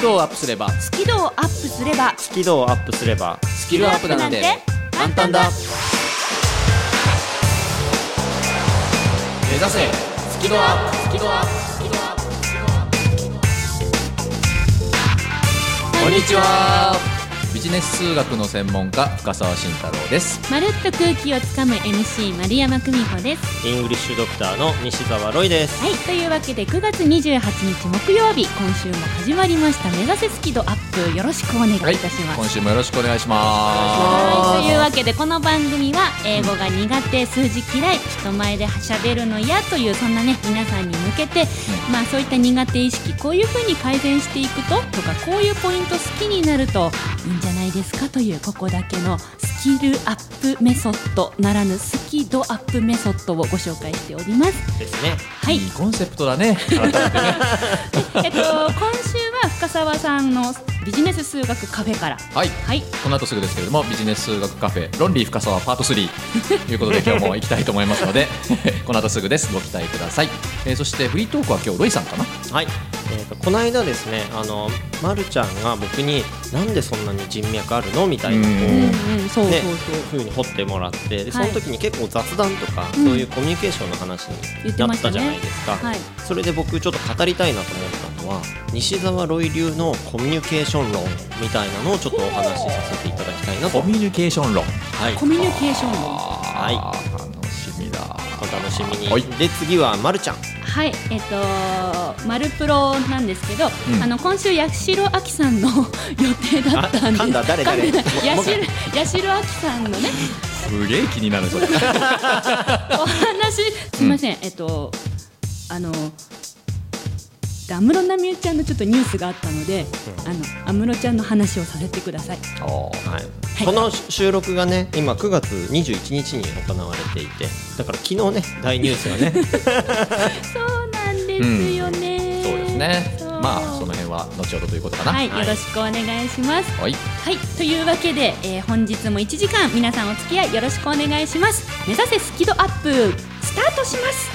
キ度をアップすれば。スキルをアップすれば。スキルをアップすれば。スキルアップなんて簡単だ。目指せ。スキルアップ。スキルアップ。スキルアップ。スキルアップ。こんにちはビジネス数学の専門家深澤慎太郎です。まるっと空気をつかむ MC 丸山久美穂です。イングリッシュドクターの西澤ロイです。はいというわけで9月28日木曜日今週も始まりました。目指せスキドアップよろしくお願いいたします、今週もよろしくお願いしまはい、というわけでこの番組は英語が苦手数字嫌い人前でしゃべるの嫌というそんなね皆さんに向けて、まあそういった苦手意識こういうふうに改善していくととかこういうポイント好きになるといいんじゃないですかというここだけのスキルアップメソッドならぬスキドアップメソッドをご紹介しております。ですね。はい。いいコンセプトだね。えっと今週は深澤さんのビジネス数学カフェから。はい。はい。この後すぐですけれどもビジネス数学カフェロンリー深沢パート3ということで今日も行きたいと思いますので この後すぐです。ご期待ください、えーそしてフリートークは今日ロイさんかな？はい、えー、とこの間ですねあの、ま、るちゃんが僕になんでそんなに人脈あるのみたいなこうふうに掘ってもらってでそはい。の時に結構雑談とか、うん。そういうコミュニケーションの話になったじゃないですか、はいそれで僕ちょっと語りたいなと思ったのは西澤ロイ流のコミュニケーション論みたいなのをちょっとお話しさせていただきたいなと。コミュニケーション論。はい。コミュニケーション論。はいお楽しみに、はい。で次はまるちゃん。はい、えっ、と、マルプロなんですけど、うん。あの今週八代亜紀さんの 予定だったんで。だ。誰誰？八代、八代亜紀さんのね、すげえ気になるそれ。お話、すみません、えっと、あの。安室奈美恵ちゃんのちょっとニュースがあったので、あの安室ちゃんの話をさせてください。はい、この収録がね今9月21日に行われていてだから昨日ね大ニュースがね。そうなんですよね。そうですね。まあその辺は後ほどということかな。はい、よろしくお願いします。はい。はい、というわけで、えー本日も1時間皆さんお付き合いよろしくお願いします。目指せスキドアップスタートします。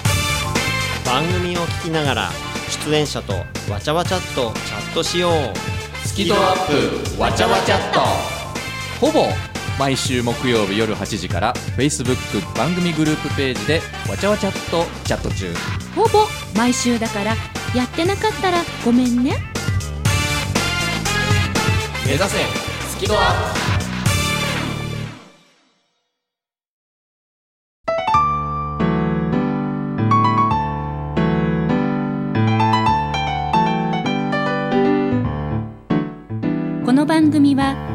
番組を聞きながら出演者とわちゃわちゃっとチャットしよう。スキドアップわちゃわちゃっとほぼ毎週木曜日夜8時から Facebook 番組グループページでわちゃわちゃっとチャット中。ほぼ毎週だからやってなかったらごめんね。目指せスキドア。この番組は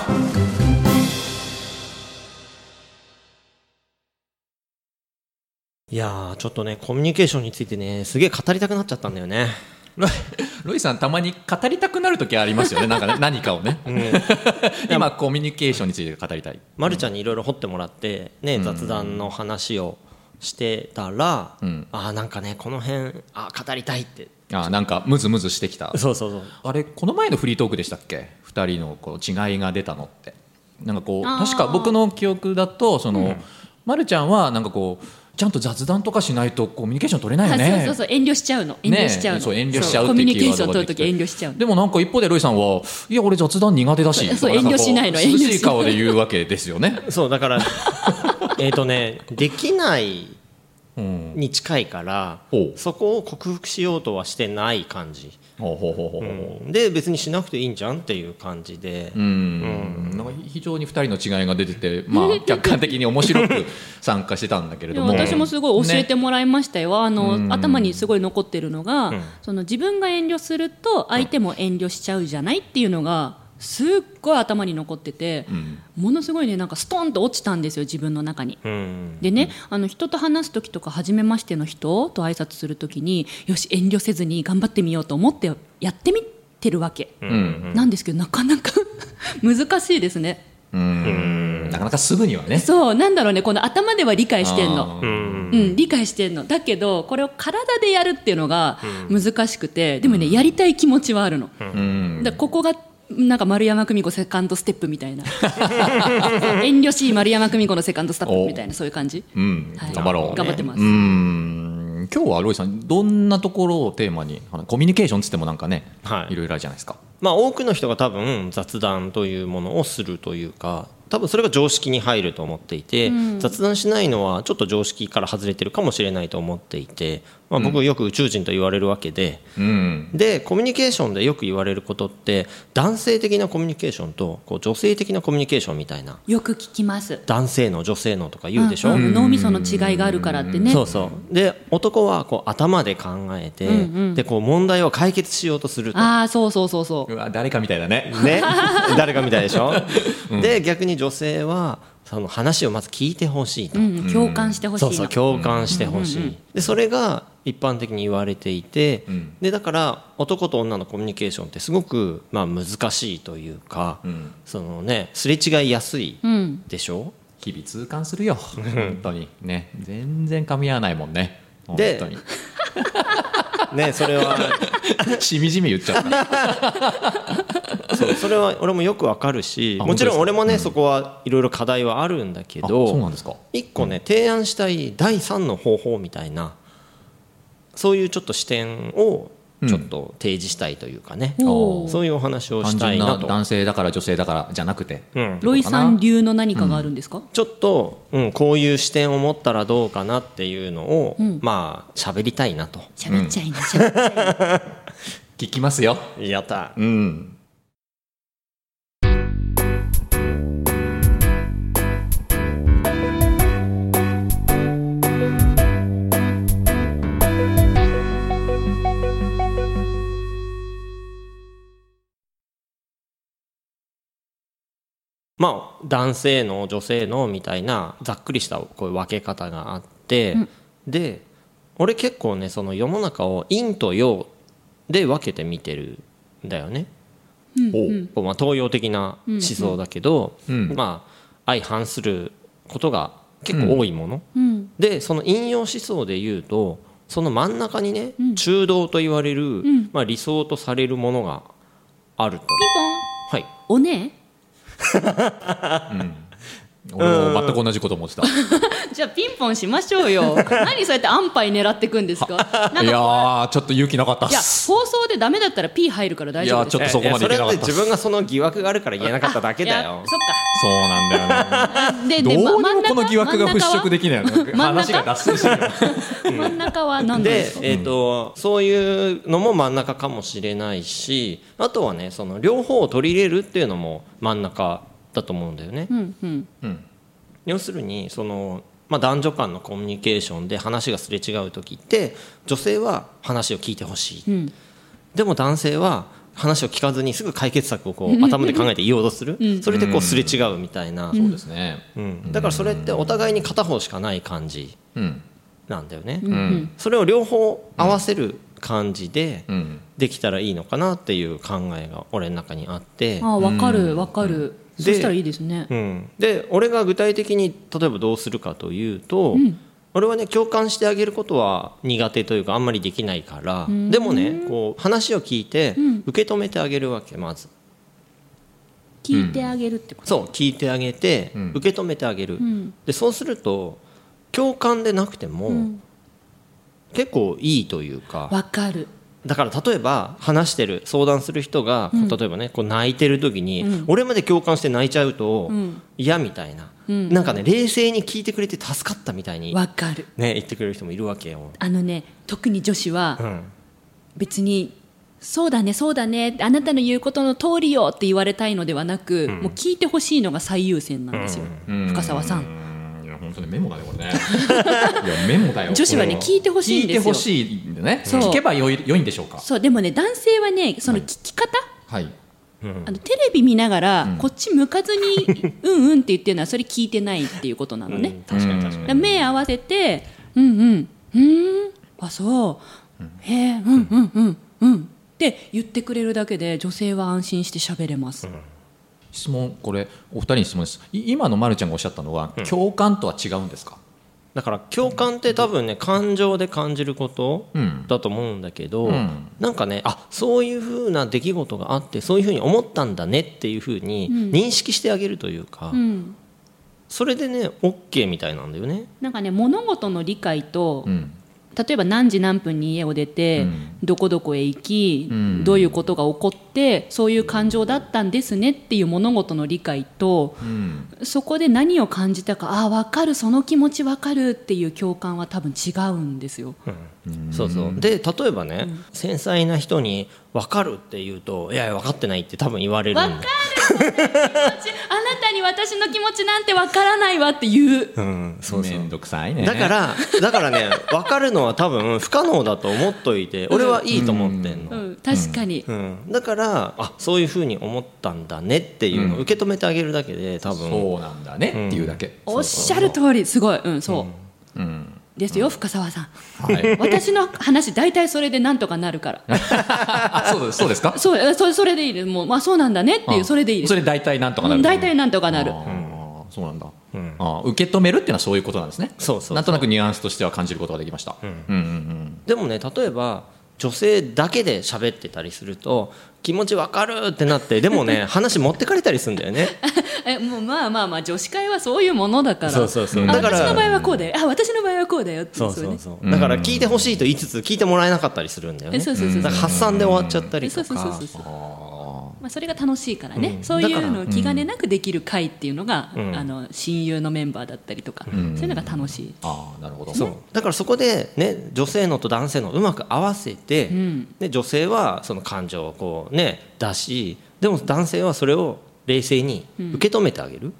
いやーちょっとねコミュニケーションについてねすげえ語りたくなっちゃったんだよね。ロイロイさんたまに語りたくなる時ありますよね。なんかね 何かをね、うん。今コミュニケーションについて語りたい。まるちゃんにいろいろ掘ってもらってね雑談の話をしてたら、うん。あーなんかねこの辺あー語りたいって。あなんかムズムズしてきた。そうそうそう。あれこの前のフリートークでしたっけ？2人のこう違いが出たのって。なんかこう確か僕の記憶だとその、まるちゃんはなんかこうちゃんと雑談とかしないとコミュニケーション取れないよね。あそうそうそう。遠慮しちゃうの。遠慮しちゃうの、ねそう遠慮しちゃうコミュニケーション取るとき遠慮しちゃうの。でもなんか一方でロイさんはいや俺雑談苦手だし。そう遠慮しないの遠慮涼しないしい顔で言うわけですよね。そうだから えっとねできないうんに近いから、ほう。そこを克服しようとはしてない感じ、で別にしなくていいんじゃんっていう感じで、うん。なんか非常に2人の違いが出てて、まあ、客観的に面白く参加してたんだけれども。私もすごい教えてねもらいましたよ、あのうん。頭にすごい残ってるのが、うん。その自分が遠慮すると相手も遠慮しちゃうじゃないっていうのがすっごい頭に残ってて、うん。ものすごいねなんかストンと落ちたんですよ自分の中に。うん。でね、あの人と話す時とか初めましての人と挨拶する時によし遠慮せずに頑張ってみようと思ってやってみてるわけ、うん。なんですけどなかなか 難しいですね。うん。なかなかすぐにはね。そうなんだろうねこの頭では理解してんの。うん。うん、理解してんの。だけどこれを体でやるっていうのが難しくて、でもねやりたい気持ちはあるの、うん。だここがなんか丸山久美子セカンドステップみたいな。遠慮しい丸山久美子のセカンドステップみたいなそういう感じ。うん。はい。頑張ろう。頑張ってます。うん。今日はロイさんどんなところをテーマにあのコミュニケーションつってもなんかね、はい。いろいろあるじゃないですか。まあ、多くの人が多分雑談というものをするというか多分それが常識に入ると思っていて、雑談しないのはちょっと常識から外れてるかもしれないと思っていて、まあ、僕よく宇宙人と言われるわけで、うん。でコミュニケーションでよく言われることって男性的なコミュニケーションとこう女性的なコミュニケーションみたいな。よく聞きます。男性の女性のとか言うでしょ、ん。ん。脳みその違いがあるからってね。そうそう。で男はこう頭で考えて、うんうんでこう問題を解決しようとすると。ああそうそうそうそう。うわ誰かみたいだね。ね、誰かみたいでしょ、で逆に女性はその話をまず聞いてほしいと、うん、共感してほしいの。そうそう共感してほしい、でそれが一般的に言われていて、ん。でだから男と女のコミュニケーションってすごく、まあ、難しいというか、ん。そのねすれ違いやすいうんでしょ、日々痛感するよ。本当に。ね。全然噛み合わないもんね。本で当に。ねそれは。しみじみ言っちゃった。そうそれは俺もよくわかるしあもちろん俺もね、そこはいろいろ課題はあるんだけあそうなどんですか。一個ね提案したい第三の方法みたいなそういうちょっと視点をちょっと提示したいというかね、おー。そういうお話を単したいなと。純な男性だから女性だからじゃなくて。うん。ロイさん。流の何かがあるんですか、ちょっと、うん、こういう視点を持ったらどうかなっていうのを、うん。まあ喋りたいなと。喋っちゃいな喋っちゃいな。聞きますよ。やった。うんまあ男性の女性のみたいなざっくりしたこういう分け方があって、で俺結構ねその世の中を陰と陽で分けて見てるんだよね。こうまあ、東洋的な思想だけど、うんまあ相反することが結構多いもの、うん。でその引用思想で言うとその真ん中にね、中道と言われる、まあ、理想とされるものがあると。ピンポン。はい。おね哈哈哈哈哈嗯俺も全く同じこと思ってた。じゃあピンポンしましょうよ。何そうやって安牌狙ってくんですか？いやかーちょっと勇気なかったっいやす放送でダメだったら P 入るから大丈夫。ですいやちょっとそこまでいけなかった自分がその疑惑があるから言えなかっただけだよ。そっそうなんだよね。かでどうにもでま真ん中この疑惑が払拭できないよね。真ん中？話が脱線してるよ真ん中は何なんでですか？えーとそういうのも真ん中かもしれないしあとはねその両方を取り入れるっていうのも真ん中だと思うんだよね。うんうん。うん。要するにその、まあ、男女間のコミュニケーションで話がすれ違う時って女性は話を聞いてほしい、うん。でも男性は話を聞かずにすぐ解決策をこう頭で考えて言おうとする、それでこうすれ違うみたいな、そうですね。うん。だからそれってお互いに片方しかない感じうん。なんだよね、うんそれを両方合わせる感じでうん。できたらいいのかなっていう考えが俺の中にあって、あ分かる分かるそでしたらいいですね。うん、で俺が具体的に例えばどうするかというと、俺はね共感してあげることは苦手というかあんまりできないから、でもねこう話を聞いて受け止めてあげるわけまず。聞いてあげるってこと？そう聞いてあげて、ん。受け止めてあげる、ん。でそうすると共感でなくても、結構いいというか、分かるだから例えば話してる相談する人が、例えばねこう泣いてる時に、俺まで共感して泣いちゃうと嫌みたいな、なんかね冷静に聞いてくれて助かったみたいに、わかる。ね、言ってくれる人もいるわけよ。あのね特に女子はうん。別にそうだねそうだねあなたの言うことの通りよって言われたいのではなく、もう聞いてほしいのが最優先なんですよ、深澤さん本当にメモだねこれね。いやメモだよ女子はね聞いてほしいんですよ。聞いてほしいんでね。聞けばよい良いんでしょうか。そうでもね男性はねその聞き方、はい。あのテレビ見ながら、こっち向かずに「うんうん」って言ってるのはそれ聞いてないっていうことなのね、うん。確かに確かに。目合わせて「うんうん。うん。あそう。へえうんうんうんうん」って言ってくれるだけで女性は安心して喋れます、質問これお二人に質問です。い今のまるちゃんがおっしゃったのは、共感とは違うんですか？だから共感って多分ね感情で感じることうん。だと思うんだけど、うん。なんかねあそういうふうな出来事があってそういうふうに思ったんだねっていうふうに認識してあげるというか、うん、それでね OK みたいなんだよね。なんかね物事の理解と、うん例えば何時何分に家を出て、うん。どこどこへ行き、うん。どういうことが起こってそういう感情だったんですねっていう物事の理解とうん。そこで何を感じたかああ分かるその気持ち分かるっていう共感は多分違うんですよ。そうそう。で例えばね、繊細な人に「分かる」って言うと「いやいや分かってない」って多分言われる。んだ分かる。その気持ちあなたに私の気持ちなんて分からないわって言う。うん、そうそう。めんどくさいね。だからだからね 分かるのは多分不可能だと思っといて俺はいいと思ってんの、うん、確かに、うん、だからあそういうふうに思ったんだねっていうのを受け止めてあげるだけで多分そうなんだねっていうだけ、おっしゃる通りすごい、うん、そう、うんですよ深澤さん。はい、私の話大体それでなんとかなるから。あ そうですそうですか？そうえそれそれでいいです。もうまあそうなんだねっていうあそれでいいです。それ大体なんとかなる。うん大体なんとかなる。そうなんだ、あー受け止めるっていうのはそういうことなんですね。そうそうそう。なんとなくニュアンスとしては感じることができました、うん、うんうん。でもね例えば女性だけで喋ってたりすると気持ちわかるってなってでもね 話持ってかれたりするんだよね。えもうまあまあまあ女子会はそういうものだから。そうそうそう。あだから私の場合はこうだよ。あ私の場合はこうだよってそうそうねそう。だから聞いてほしいと言いつつ聞いてもらえなかったりするんだよね。えそうそうそう発散で終わっちゃったりそうとか。そうそうそうそう。あまあ、それが楽しいからね、うん。そういうのを気兼ねなくできる会っていうのが、うん。あの親友のメンバーだったりとか、そういうのが楽しい、ーあーなるほど。そう。だからそこで、ね、女性のと男性のうまく合わせて、ん。で女性はその感情をこう、ね、出しでも男性はそれを冷静に受け止めてあげる、うん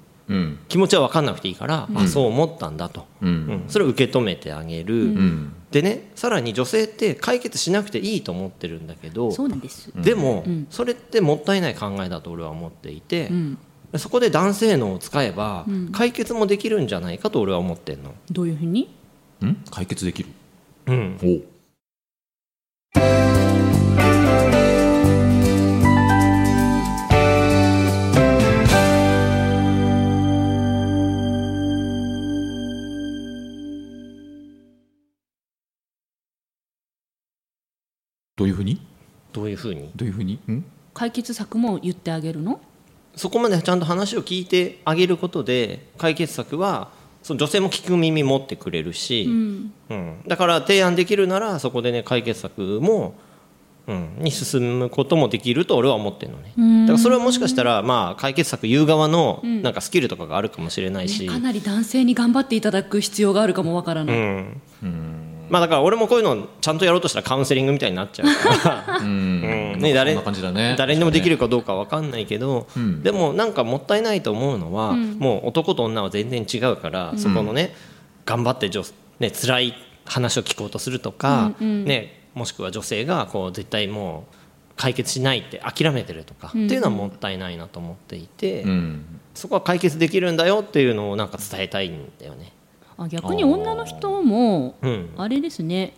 気持ちは分かんなくていいから、あそう思ったんだと、うん。うん。それを受け止めてあげる、うん。でねさらに女性って解決しなくていいと思ってるんだけどそうなんです、でも、うん。それってもったいない考えだと俺は思っていて、うん、そこで男性脳を使えばん。解決もできるんじゃないかと俺は思ってんの。どういうふうに？ん？解決できる？うんどういうふうに？どういうふうに？どういうふうに？ん？解決策も言ってあげるの？そこまでちゃんと話を聞いてあげることで解決策はその女性も聞く耳持ってくれるし、うん。うん。だから提案できるならそこでね解決策も、うん、に進むこともできると俺は思ってるのね。うん。だからそれはもしかしたら、まあ、解決策言う側のなんかスキルとかがあるかもしれないし、ねかなり男性に頑張っていただく必要があるかもわからない、うんまあ、だから俺もこういうのちゃんとやろうとしたらカウンセリングみたいになっちゃうから。ね、誰な感じだね。誰にでもできるかどうかわかんないけど、んでもなんかもったいないと思うのは、もう男と女は全然違うから、そこのね頑張って女、ね辛い話を聞こうとするとか、ね、もしくは女性がこう絶対もう解決しないって諦めてるとか、っていうのはもったいないなと思っていて、うん。そこは解決できるんだよっていうのをなんか伝えたいんだよね。あ逆に女の人もうん。あれですね。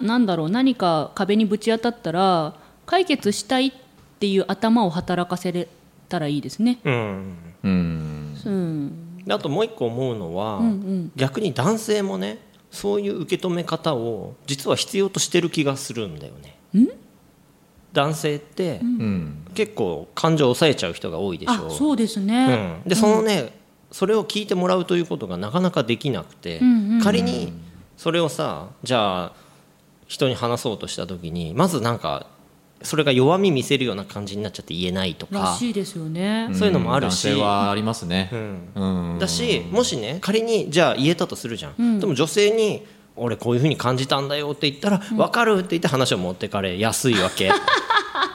なんだろう何か壁にぶち当たったら解決したいっていう頭を働かせれたらいいですね。うん。うん。うん。であともう一個思うのは、うんうん。逆に男性もねそういう受け止め方を実は必要としてる気がするんだよね。男性ってうん。結構感情を抑えちゃう人が多いでしょあそうですうね。ん、でそのね、それを聞いてもらうということがなかなかできなくて、うんうん。仮にそれをさじゃあ人に話そうとした時にまずなんかそれが弱み見せるような感じになっちゃって言えないとらかしいですよね、そういうのもあるし。男性はありますね。うん。うん。だしもしね仮にじゃあ言えたとするじゃん、でも女性に「俺こういうふうに感じたんだよ」って言ったら「分かる」って言って話を持ってかれやすいわけ。あ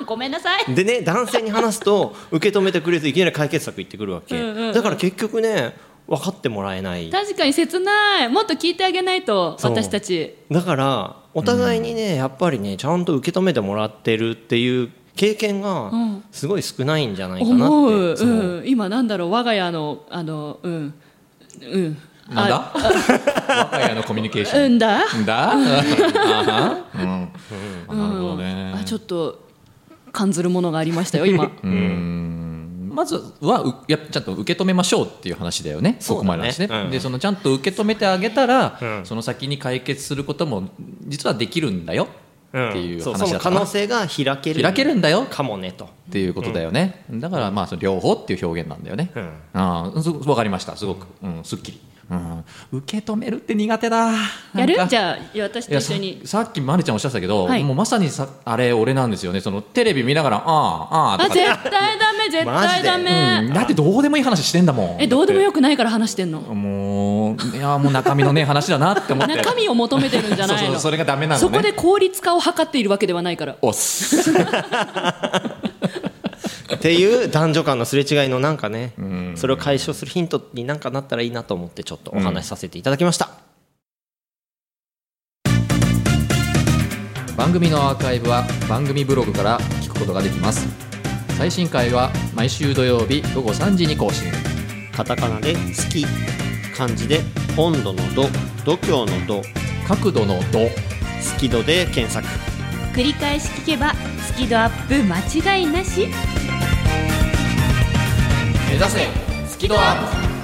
ごめんなさい。でね男性に話すと受け止めてくれずいきなり解決策言ってくるわけ、うんうんうん。だから結局ね分かってもらえない。確かに切ない。もっと聞いてあげないと私たち。だからお互いにね、やっぱりねちゃんと受け止めてもらってるっていう経験がん。すごい少ないんじゃないかなって、思う、そう。うん、今なんだろう？我が家のあのうん。うん。なんだ？我が家のコミュニケーション。うんだ。ん。だ あは。うん。あなるほどね。あちょっと感ずるものがありましたよ今。うん。まずはうやちゃんと受け止めましょうっていう話だよね、そね。ここまでの話ね、うん。でそのちゃんと受け止めてあげたら、うん。その先に解決することも実はできるんだようん。っていうそうその可話だったな能性が開ける開けるんだよ。かもねと、っていうことだよね、だからまあその両方っていう表現なんだよね、うん。あ分かりましたすごく、うん、すっきり、うん、受け止めるって苦手だ。やる？じゃあ私と一緒に。さっきまるちゃんおっしゃってたけど、はい。もうまさにさあれ俺なんですよね。そのテレビ見ながらあああああとか絶対ダメ絶対ダうん。メだってどうでもいい話してんだもん。えどうでもよくないから話してんの？もういやもう中身のねえ話だなって思って。中身を求めてるんじゃないの。そうそうそれがダメなのね。そこで効率化を図っているわけではないから。おっすっていう男女間のすれ違いのなんかねそれを解消するヒントになんかなったらいいなと思ってちょっとお話しさせていただきました、番組のアーカイブは番組ブログから聞くことができます。最新回は毎週土曜日午後3時に更新。カタカナで「好き」漢字で「温度の度」「度胸の度」角度の度「好き度」で検索。繰り返し聞けばスキドアップ間違いなし目指せスキドアップ。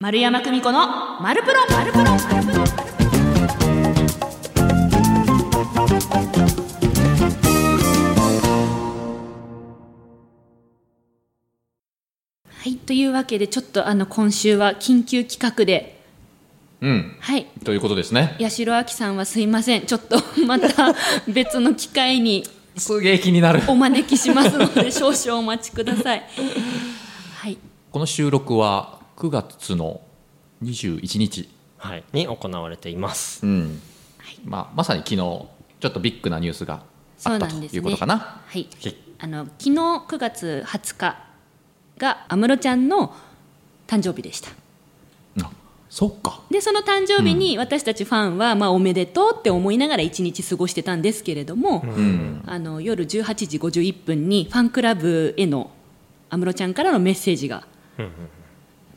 丸山久美子の「マルプロマルプロマルプロ」はいというわけでちょっとあの今週は緊急企画で。うん。はい。ということですね。八代亜紀さんはすいません。ちょっとまた別の機会にすげえ気になる。お招きしますので少々お待ちください。はい。この収録は9月の21日はい、に行われています。うん。まあ、まさに昨日ちょっとビッグなニュースがそうあったとなんですね。いうことかな。はい。はい。あの昨日9月20日が安室ちゃんの誕生日でした。あそっか。でその誕生日に私たちファンは、まあ、おめでとうって思いながら一日過ごしてたんですけれども、うん。あの夜18時51分にファンクラブへの安室ちゃんからのメッセージが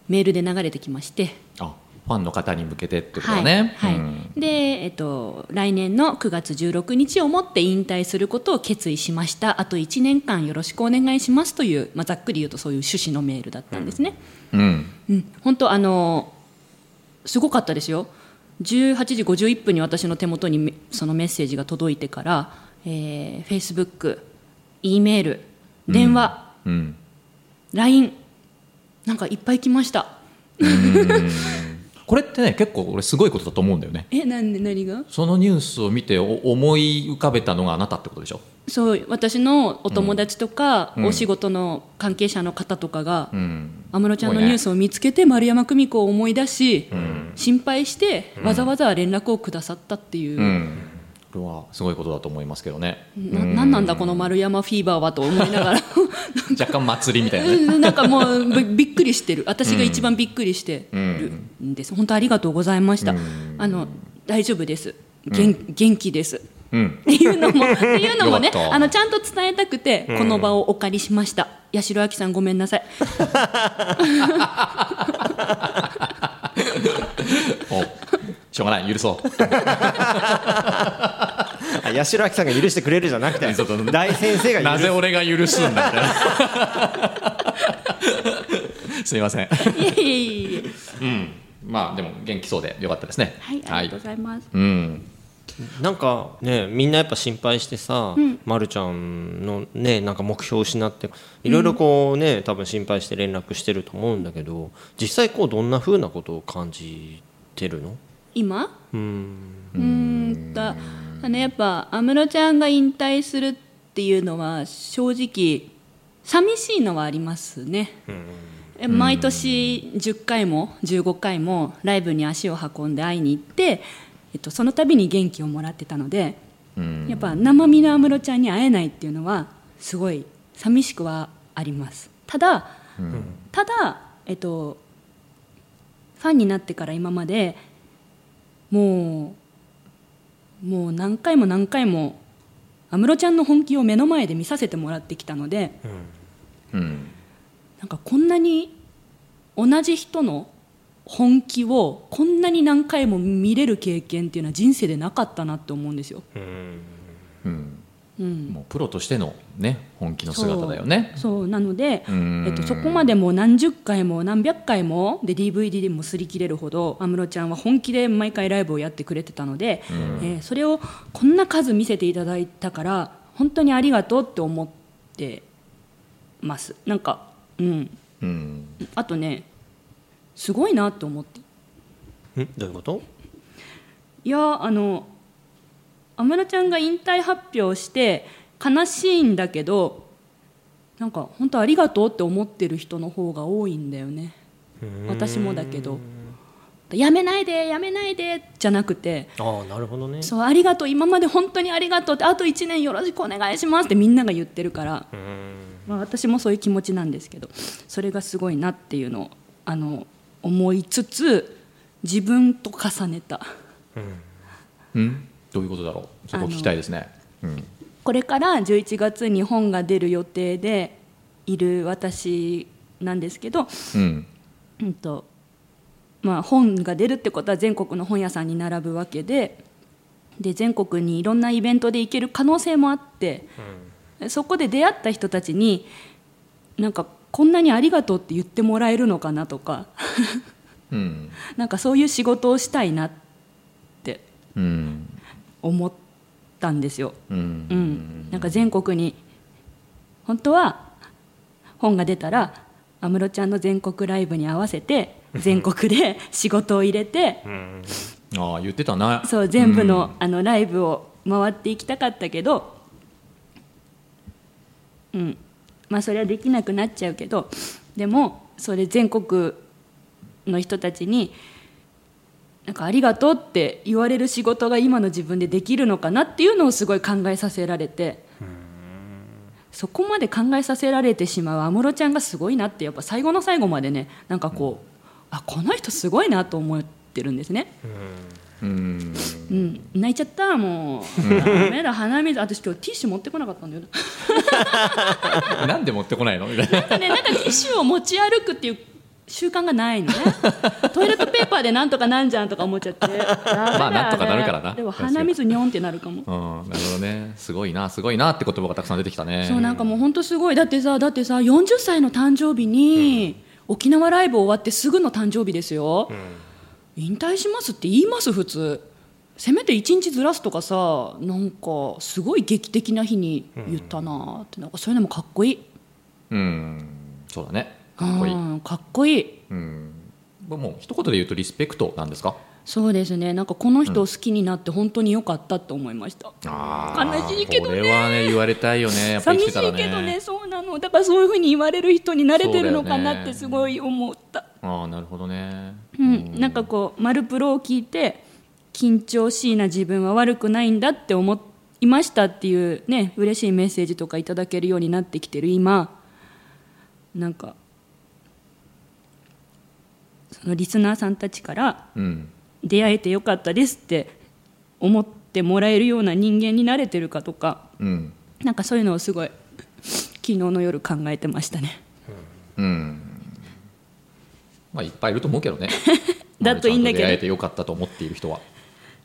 メールで流れてきまして、あファンの方に向けてってことだね、はいはい。うん。で、えっと、来年の9月16日をもって引退することを決意しました。あと1年間よろしくお願いしますという、まあ、ざっくり言うとそういう趣旨のメールだったんですね。うん。うん、本当あのすごかったですよ。18時51分に私の手元にめそのメッセージが届いてから、えー、Facebook、E メール、電話、うん、LINE なんかいっぱい来ましたこれってね結構俺すごいことだと思うんだよね。えなんで何が？そのニュースを見てお思い浮かべたのがあなたってことでしょ？そう私のお友達とか、うん。お仕事の関係者の方とかがうん。安室、ちゃんのニュースを見つけて丸山久美子を思い出し、ん。心配してわざわざ連絡をくださったっていう、れはすごいことだと思いますけどね。ななんなんだこの丸山フィーバーはと思いながら。若干祭りみたいなね。うんなんかもうびびっくりしてる。私が一番びっくりしてる。ん。です、本当ありがとうございました、あの大丈夫です。元,、元気です。うん。っていうのも っていうのもねあのちゃんと伝えたくてこの場をお借りしました、八代亜紀さんごめんなさい。おしょうがない。許そう。あ八代亜紀さんが許してくれるじゃなくて大先生が許なぜ俺が許すんだみた いなすみません。うん。まあでも元気そうでよかったですね。はいありがとうございます、うん。なんかねみんなやっぱ心配してさ、まるちゃんのねなんか目標を失っていろいろこうね、多分心配して連絡してると思うんだけど実際こうどんな風なことを感じてるの？今？うん。うーんとあのやっぱ安室ちゃんが引退するっていうのは正直寂しいのはありますね、え毎年10回も15回もライブに足を運んで会いに行って、えっと、その度に元気をもらってたのでうん。やっぱ生身の安室ちゃんに会えないっていうのはすごい寂しくはあります。ただうん。ただえっとファンになってから今までもうもう何回も何回も安室ちゃんの本気を目の前で見させてもらってきたのでうん。なんかこんなに同じ人の本気をこんなに何回も見れる経験っていうのは人生でなかったなって思うんですよ。うんうん。うん、もうプロとしてのね本気の姿だよね。そうなので、うん。えっと、そこまでもう何十回も何百回もで DVD でも擦り切れるほど安室ちゃんは本気で毎回ライブをやってくれてたので、えーそれをこんな数見せていただいたから本当にありがとうって思ってます。なんかうん。うん。あとねすごいなって思って。ん？どういうこと？いやあの安室ちゃんが引退発表して悲しいんだけどなんか本当ありがとうって思ってる人の方が多いんだよね。私もだけど。やめないでやめないでじゃなくてああなるほどね。そうありがとう今まで本当にありがとうってあと1年よろしくお願いしますってみんなが言ってるから、うん。まあ、私もそういう気持ちなんですけどそれがすごいなっていうのをあの思いつつ自分と重ねた。うんどういうことだろう？そこ聞きたいですね。うん。これから11月に本が出る予定でいる私なんですけど、うん。うんとまあ、本が出るってことは全国の本屋さんに並ぶわけでで全国にいろんなイベントで行ける可能性もあって、そこで出会った人たちになんかこんなにありがとうって言ってもらえるのかなとかうん。なんかそういう仕事をしたいなって。うん思ったんですよ。ううん。ん、なんか全国に。本当は本が出たら安室ちゃんの全国ライブに合わせて全国で 仕事を入れてうん。ああ言ってたな。そう全部の,、あのライブを回っていきたかったけど、うん。まあ、それはできなくなっちゃうけどでもそれ全国の人たちになんかありがとうって言われる仕事が今の自分でできるのかなっていうのをすごい考えさせられて。そこまで考えさせられてしまう。安室ちゃんがすごいなってやっぱ最後の最後までね。なんかこうあこの人すごいなと思ってるんですね。うん。うん、泣いちゃった。もう。ダメだ。鼻水。私今日ティッシュ持ってこなかったんだよな んで持ってこないの？みたいな。なんかねなんかティッシュを持ち歩くっていう習慣がないのね。トイレットペーパーでなんとかなんじゃんとか思っちゃって。まあなんとかなるからな。でも鼻水にょんってなるかも。うんなるほどね。すごいな。すごいなって言葉がたくさん出てきたね。そうなんかもう本当すごい。だってさだってさ40歳の誕生日に、沖縄ライブ終わってすぐの誕生日ですよ、引退しますって言います普通。せめて1日ずらすとかさなんかすごい劇的な日に言ったなってなんかそういうのもかっこいい。うん。そうだねかっこいい。うんかっこいい。うん。もう一言で言うとリスペクトなんですか？そうですね。なんかこの人を好きになって本当に良かったって思いました、あー悲しいけどね。これはね言われたいよね。やっぱり寂しいけどね。そうなの。だからそういうふうに言われる人に慣れてるのかなってすごい思った。ああなるほどね。うん、なんかこう「マルプロ」を聞いて緊張しいな自分は悪くないんだって思いましたっていうね嬉しいメッセージとかいただけるようになってきてる今。なんかそのリスナーさんたちからうん。出会えてよかったですって思ってもらえるような人間になれてるかとかうん。なんかそういうのをすごい昨日の夜考えてましたね。うん。まあいっぱいいると思うけどね。だといいんだけど。出会えてよかったと思っている人は。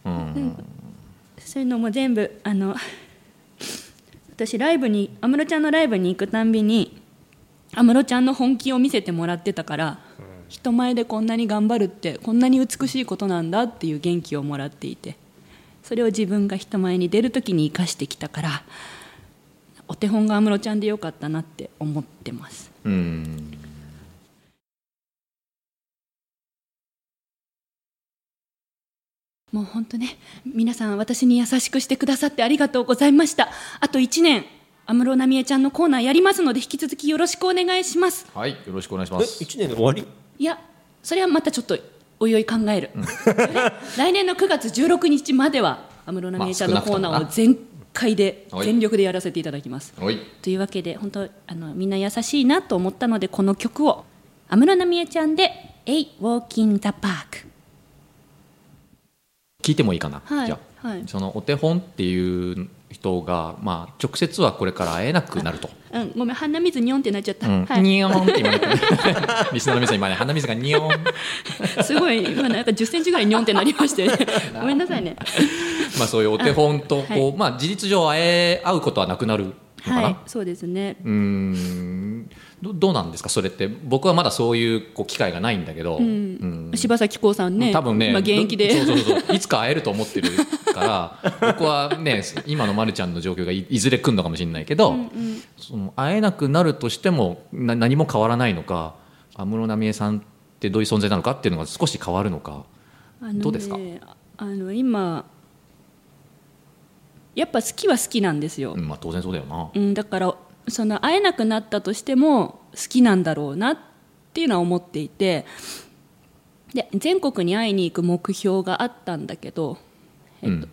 うん。そういうのも全部あの私ライブに安室ちゃんのライブに行くたんびに安室ちゃんの本気を見せてもらってたから、人前でこんなに頑張るってこんなに美しいことなんだっていう元気をもらっていてそれを自分が人前に出る時に生かしてきたからお手本が安室ちゃんでよかったなって思ってます。うん。もう本当ね皆さん私に優しくしてくださってありがとうございました。あと1年安室奈美恵ちゃんのコーナーやりますので引き続きよろしくお願いします。はいよろしくお願いしえます。1年で終わり？いやそれはまたちょっとおいおい考える、来年の9月16日までは安室奈美恵ちゃんのコーナーを全開ではい。全力でやらせていただきます。はい。というわけで本当あのみんな優しいなと思ったのでこの曲を安室奈美恵ちゃんで「A Walking the Park 聞いてもいいかな、はいじゃあ、はい。そのお手本っていう人が、まあ、直接はこれから会えなくなると。」うん。ごめん。鼻水にょんってなっちゃった、うん。はい、ニヨンって今ね リスナーの皆さん今ね鼻水がニヨン。すごい。今なんか10センチぐらいにょんってなりまして。ごめんなさいね。まあそういうお手本とこう、はいまあ事実上会え会うことはなくなるのかな、はい。そうですね。うーん。どどうなんですか？それって。僕はまだそういうこう機会がないんだけど、うん。柴咲コウさんね。多分ね。今現役で。どそうそうそう。いつか会えると思ってるから僕はね今のまるちゃんの状況がいいずれ来るのかもしれないけど、その会えなくなるとしてもな何も変わらないのか安室奈美恵さんってどういう存在なのかっていうのが少し変わるのかどうですか？あの今やっぱ好きは好きなんですよ。う、んまあ当然そうだよな。うん、だからその会えなくなったとしても好きなんだろうなっていうのは思っていてで全国に会いに行く目標があったんだけど、えっと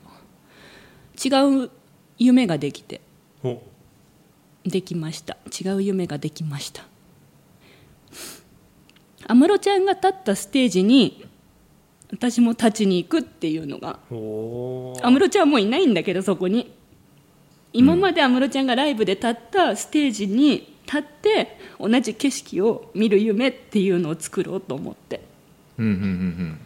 違う夢ができて。おできました。違う夢ができました。安室ちゃんが立ったステージに私も立ちに行くっていうのが。お安室ちゃんもういないんだけどそこに。今まで安室ちゃんがライブで立ったステージに立って同じ景色を見る夢っていうのを作ろうと思って。うんうんうんうん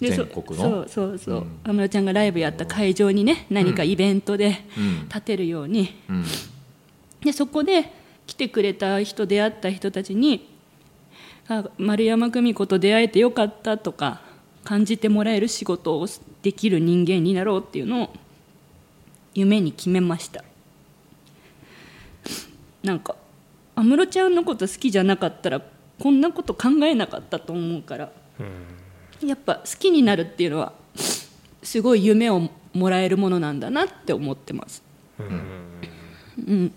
全国の？そうそうそう。安室ちゃんがライブやった会場にね何かイベントでうん。立てるように、うん。でそこで来てくれた人出会った人たちにあ丸山久美子と出会えてよかったとか感じてもらえる仕事をできる人間になろうっていうのを夢に決めました。なんか安室ちゃんのこと好きじゃなかったらこんなこと考えなかったと思うからやっぱ好きになるっていうのはすごい夢をもらえるものなんだなって思ってます。うん。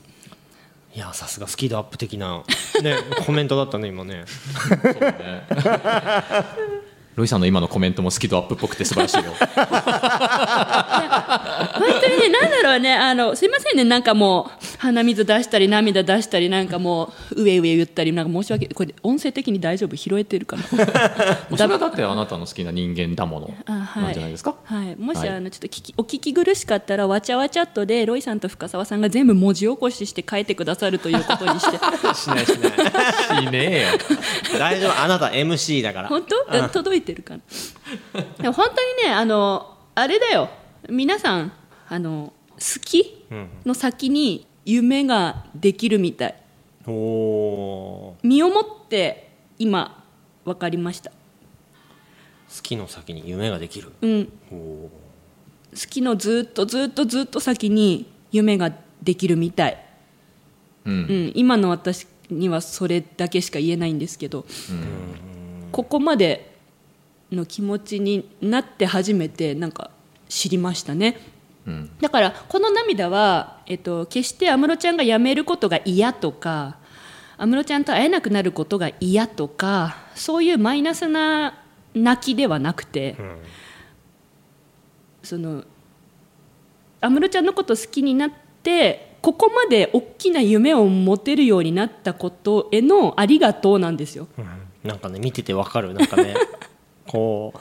いやさすがスキードアップ的な、ね、コメントだったね今ね。ロイさんの今のコメントもスキドアップっぽくて素晴らしいよ。本当にね、なんだろうね、あの、すいませんね、なんかもう、鼻水出したり、涙出したり、なんかもう、上上言ったり、なんか申し訳、これ、音声的に大丈夫？拾えてるかな？もうそれはだってあなたの好きな人間だもの。あはい。なんじゃないですか？はい、もし、はい。あのちょっと聞きお聞き苦しかったらわちゃわちゃっとでロイさんと深澤さんが全部文字起こしして書いてくださるということにして。しないしない。いいねえよ。大丈夫。あなた MC だから。本当？届いてるかな？本当にねあのあれだよ。皆さんあの好きの先に夢ができるみたい。身をもって今分かりました。好きの先に夢ができる。うん。好きのずっとずっとずっと先に夢ができるみたい、ううん。ん、今の私にはそれだけしか言えないんですけど、ここまでの気持ちになって初めてなんか知りましたね。うん。だからこの涙は、えっと、決して安室ちゃんが辞めることが嫌とか安室ちゃんと会えなくなることが嫌とかそういうマイナスな泣きではなくて、その安室ちゃんのこと好きになってここまで大きな夢を持てるようになったことへのありがとうなんですよ。なんかね見ててわかる。なんかね こう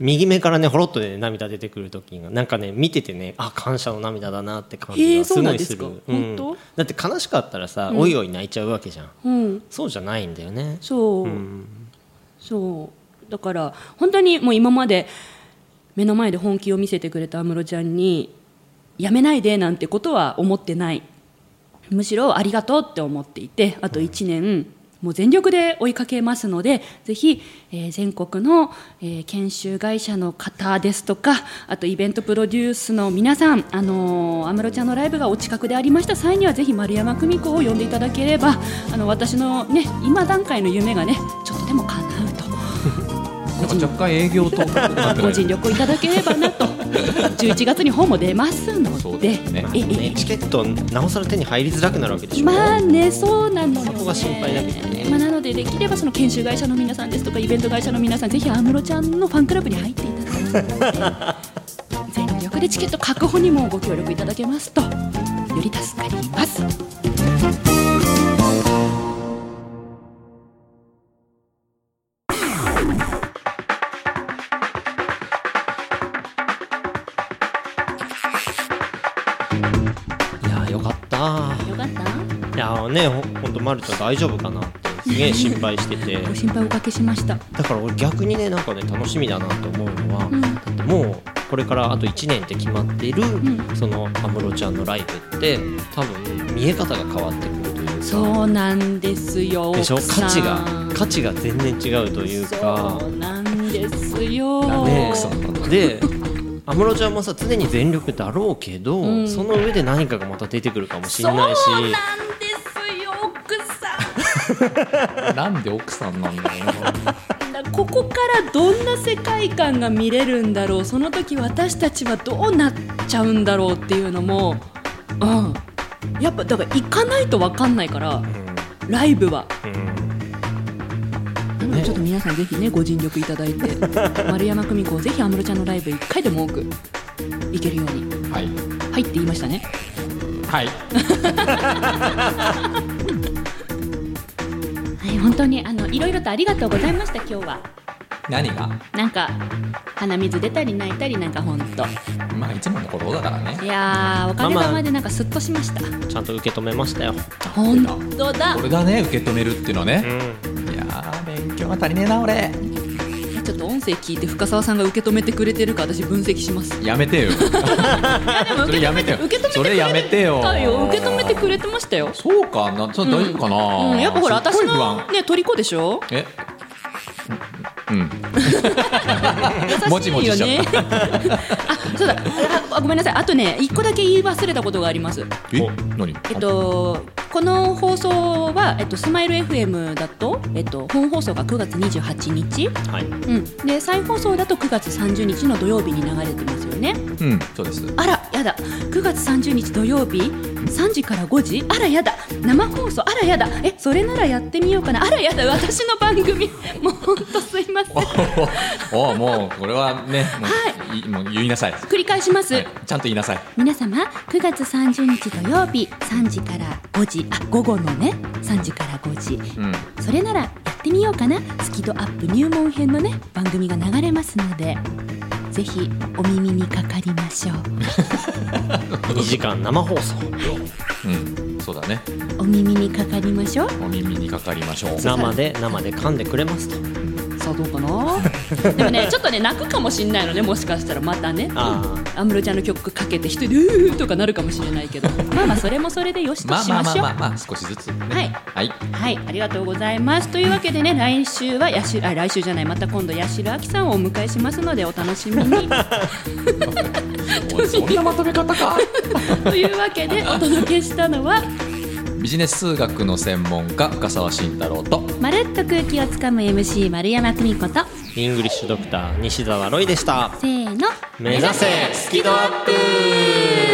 右目からねほろっとね涙出てくる時がなんかね見ててねあ感謝の涙だなって感じがすそうなんですか？ごいする、本当？だって悲しかったらさ、おいおい泣いちゃうわけじゃん。うん、そうじゃないんだよね。そう、うん。そう。だから本当にもう今まで目の前で本気を見せてくれた安室ちゃんにやめないでなんてことは思ってない。むしろありがとうって思っていてあと1年、もう全力で追いかけますのでぜひ、えー全国の、えー研修会社の方ですとかあとイベントプロデュースの皆さんあのー安室ちゃんのライブがお近くでありました際にはぜひ丸山久美子を呼んでいただければあの私のね今段階の夢がねちょっとでも叶うと。若干営業とご尽力いただければなと11月に本も出ますのでね。ええ。えねチケットなおさら手に入りづらくなるわけでしょ、まあねそうなのよ、ね、そこが心配だけどね。まあ、なのでできればその研修会社の皆さんですとかイベント会社の皆さんぜひ安室ちゃんのファンクラブに入っていただいので全力でチケット確保にもご協力いただけますとより助かりますまるちゃん大丈夫かなってすげえ心配してて。ご心配おかけしました。だから俺逆にねなんかね楽しみだなと思うのは、うん。だってもうこれからあと1年って決まっている、ん。その安室ちゃんのライブって多分見え方が変わってくるというか。そうなんですよでしょ？価値が価値が全然違うというか。そうなんですよ。ね奥さんなんだで安室ちゃんもさ常に全力だろうけど、ん。その上で何かがまた出てくるかもしれないし。そう なんで奥さんなんだろうなだここからどんな世界観が見れるんだろうその時私たちはどうなっちゃうんだろうっていうのもうん。やっぱだから行かないと分かんないからライブは。うん。うんなのでちょっと皆さんぜひねご尽力いただいて 丸山久美子をぜひ安室ちゃんのライブ1回でも多く行けるように。はい。はいって言いましたね。はい。は い本当にあのいろいろとありがとうございました今日は。何が？なんか鼻水出たり泣いたりなんかほんと。まあいつものことだからね。いやーおかげさまでなんかスッとしました。ちゃんと受け止めましたよ、本当だ。これだね受け止めるっていうのはうねん、いやー勉強が足りねえな俺ちょっと音声聞いて深澤さんが受け止めてくれてるか私分析します。やめてよ。それやめてよ受け止めてそれやめてよ。受け止めてくれてましたよ。そうか。なそれ大丈夫かな、うん、やっぱほら私のね虜でしょ？え？うん。もちも優しいよちしち あそうだ。ああごめんなさい。あとね一個だけ言い忘れたことがあります。たえ何？えっとこの放送は、えっと、スマイル FM だと、えっと、本放送が9月28日、はい。うん、で再放送だと9月30日の土曜日に流れてますよね。うんそうです。あらやだ。9月30日土曜日。3時から5時。あらやだ。生放送。あらやだ。えそれならやってみようかな。あらやだ。私の番組。もうほんとすいません。おおもうこれはねもう,、い、もう言いなさい、は繰り返します、い、ちゃんと言いなさい。皆様9月30日土曜日。3時から5時。あ午後のね。3時から5時。うん。それならやってみようかな。スキドアップ入門編のね番組が流れますのでぜひお耳にかかりましょう。2時間生放送。うんそうだね。お耳にかかりましょう。お耳にかかりましょう。生で生で噛んでくれますとさあどうかな？でもねちょっとね泣くかもしんないのねもしかしたらまたね。あ安室ちゃんの曲かけて一人でうーとかなるかもしれないけど。まあまあそれもそれでよしとしましょう。まあまあまあ少しずつね。はい。はい。はい、ありがとうございます。というわけでね、来週はやし、あ、来週じゃない、また今度八代亜紀さんをお迎えしますので、お楽しみに。そんなまとめ方か。というわけで、お届けしたのは、ビジネス数学の専門家深澤慎太郎とまるっと空気をつかむ MC 丸山久美子と。イングリッシュドクター西澤ロイでしたせーの。目指せスキドアップ